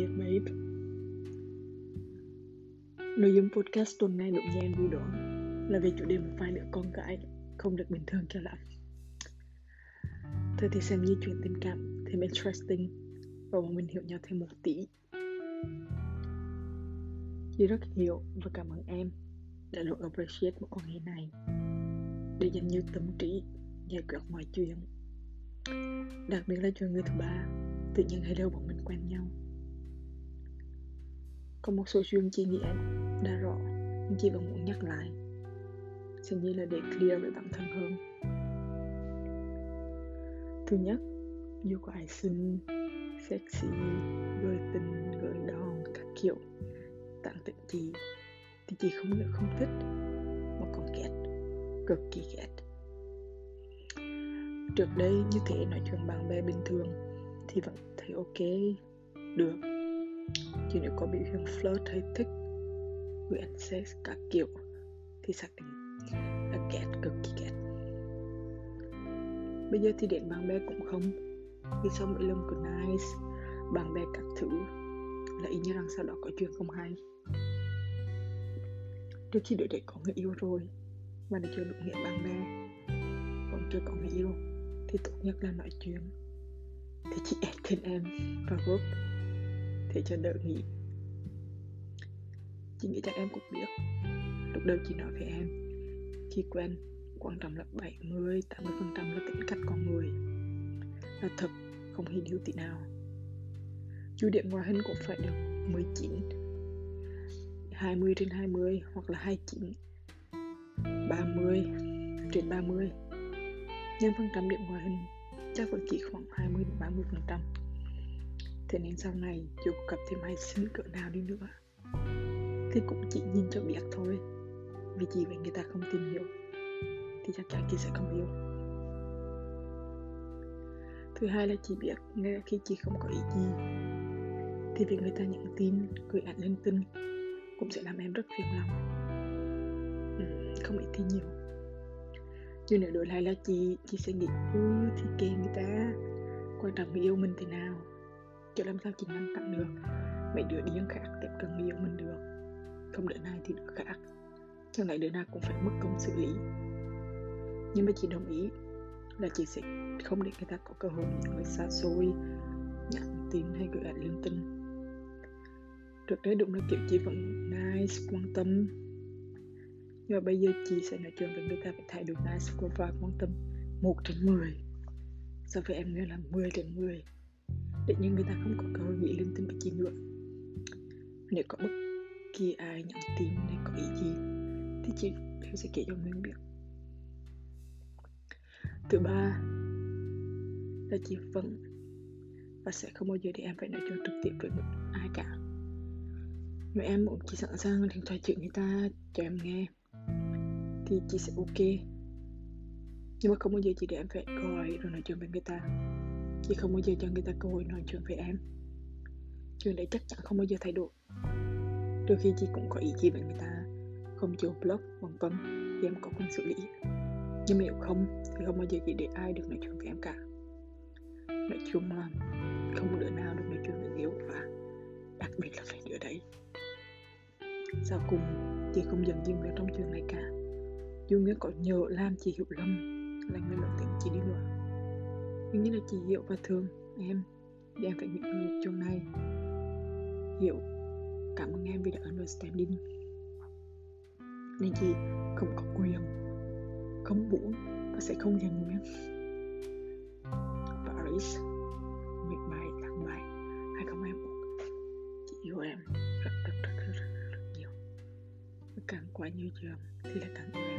Việt Babe Nội dung podcast tuần này được gian vui đoạn là về chủ đề một vài đứa con gái không được bình thường cho lắm. Thôi thì xem như chuyện tình cảm, thêm interesting và bọn mình hiểu nhau thêm một tí. Chị rất hiểu và cảm ơn em đã luôn appreciate một con người này. Để dành nhiều tâm trí giải quyết mọi chuyện. Đặc biệt là chuyện người thứ ba, tự nhiên hello bọn mình quen nhau có một số chuyện chị nghĩ em đã rõ, nhưng chị vẫn muốn nhắc lại. Xem như là để clear với bản thân hơn. Thứ nhất, dù có ai xinh sexy gợi tình gợi đòn, các kiểu tặng tặng chị thì chị không được không thích, mà còn ghét, cực kỳ ghét. Trước đây như thế nói chuyện bạn bè bình thường thì vẫn thấy ok, được chứ nếu có biểu hiện flirt hay thích gửi ăn sex các kiểu, thì xác định là ghét cực kỳ ghét bây giờ thì đến bạn bè cũng không. Vì sau mỗi lần của nice, bạn bè các thứ, là ý như rằng sau đó có chuyện không hay. Trước khi đứa đấy có người yêu rồi, mà nó chưa đủ nghĩa bạn bè. Còn chưa có người yêu, thì tốt nhất là nói chuyện. Thì chị ép thêm em vào group thì cho đỡ nghĩ chị nghĩ chắc em cũng biết. Lúc đầu chị nói với em khi quen quan trọng là 70 80 phần trăm là tính cách con người. Là thật, không hề điều tí nào. Chú điểm ngoại hình cũng phải được 19 20 trên 20 hoặc là 29 30 trên 30 nhân phần trăm điểm ngoại hình chắc vẫn chỉ khoảng 20 đến 30 phần trăm. Thế nên sau này dù có gặp thêm hay xinh cỡ nào đi nữa Thì cũng chỉ nhìn cho biết thôi. Vì chỉ vậy người ta không tìm hiểu Thì chắc chắn chị sẽ không yêu Thứ hai là chị biết ngay khi chị không có ý gì Thì việc người ta nhận tin, gửi ảnh lên tin Cũng sẽ làm em rất phiền lòng. Ừ, Không ít thì nhiều. Nhưng nếu đổi lại là chị, chị sẽ nghĩ Ừ thì kệ người ta Quan trọng người yêu mình thế nào kiểu làm sao chị ngăn cản được. Mấy đứa điên khác tiếp cận người yêu mình được. Không đứa này thì đứa khác chẳng lẽ đứa nào cũng phải mất công xử lý? Nhưng mà chị đồng ý là chị sẽ không để người ta có cơ hội những người xa xôi nhắn tin hay gửi ảnh linh tinh trước đấy đúng là kiểu chị vẫn nice, quan tâm. Nhưng mà bây giờ chị sẽ nói chuyện với người ta phải thay đổi nice và quan tâm. Một trên mười. So với em nữa là 10 trên 10 để nhưng người ta không có cơ hội nghĩ linh tinh với chị nữa nếu có bất kỳ ai nhắn tin hay có ý gì, thì chị đều sẽ kể cho mình biết. Thứ ba là chị vẫn và sẽ không bao giờ để em phải nói chuyện trực tiếp với một ai cả. Nếu em muốn chị sẵn sàng điện thoại chuyện người ta cho em nghe, thì chị sẽ ok. Nhưng mà không bao giờ chị để em phải gọi rồi nói chuyện với người ta chị không bao giờ cho người ta cơ hội nói chuyện với em. Chuyện đấy chắc chắn không bao giờ thay đổi. Đôi khi chị cũng có ý chí với người ta. Không chịu blog vân vân thì em có quyền xử lý. Nhưng nếu không thì không bao giờ chị để ai được nói chuyện với em cả. Nói chung là không đứa nào được nói chuyện với Hiếu và đặc biệt là phải đứa đấy. Sau cùng, chị không dần dừng vào trong chuyện này cả. Dù nghĩa có nhờ làm chị hiểu lầm, là người lớn tiếng chị đi nữa nhưng như là chị hiểu và Thường. Em thì em phải những người chỗ này. Hiểu cảm ơn em vì đã understanding. Nên chị không có quyền không muốn và sẽ không dành em Paris 17 tháng 7 2021 chị yêu em rất rất rất rất rất, rất, rất nhiều càng quá nhiều trường thì là càng yêu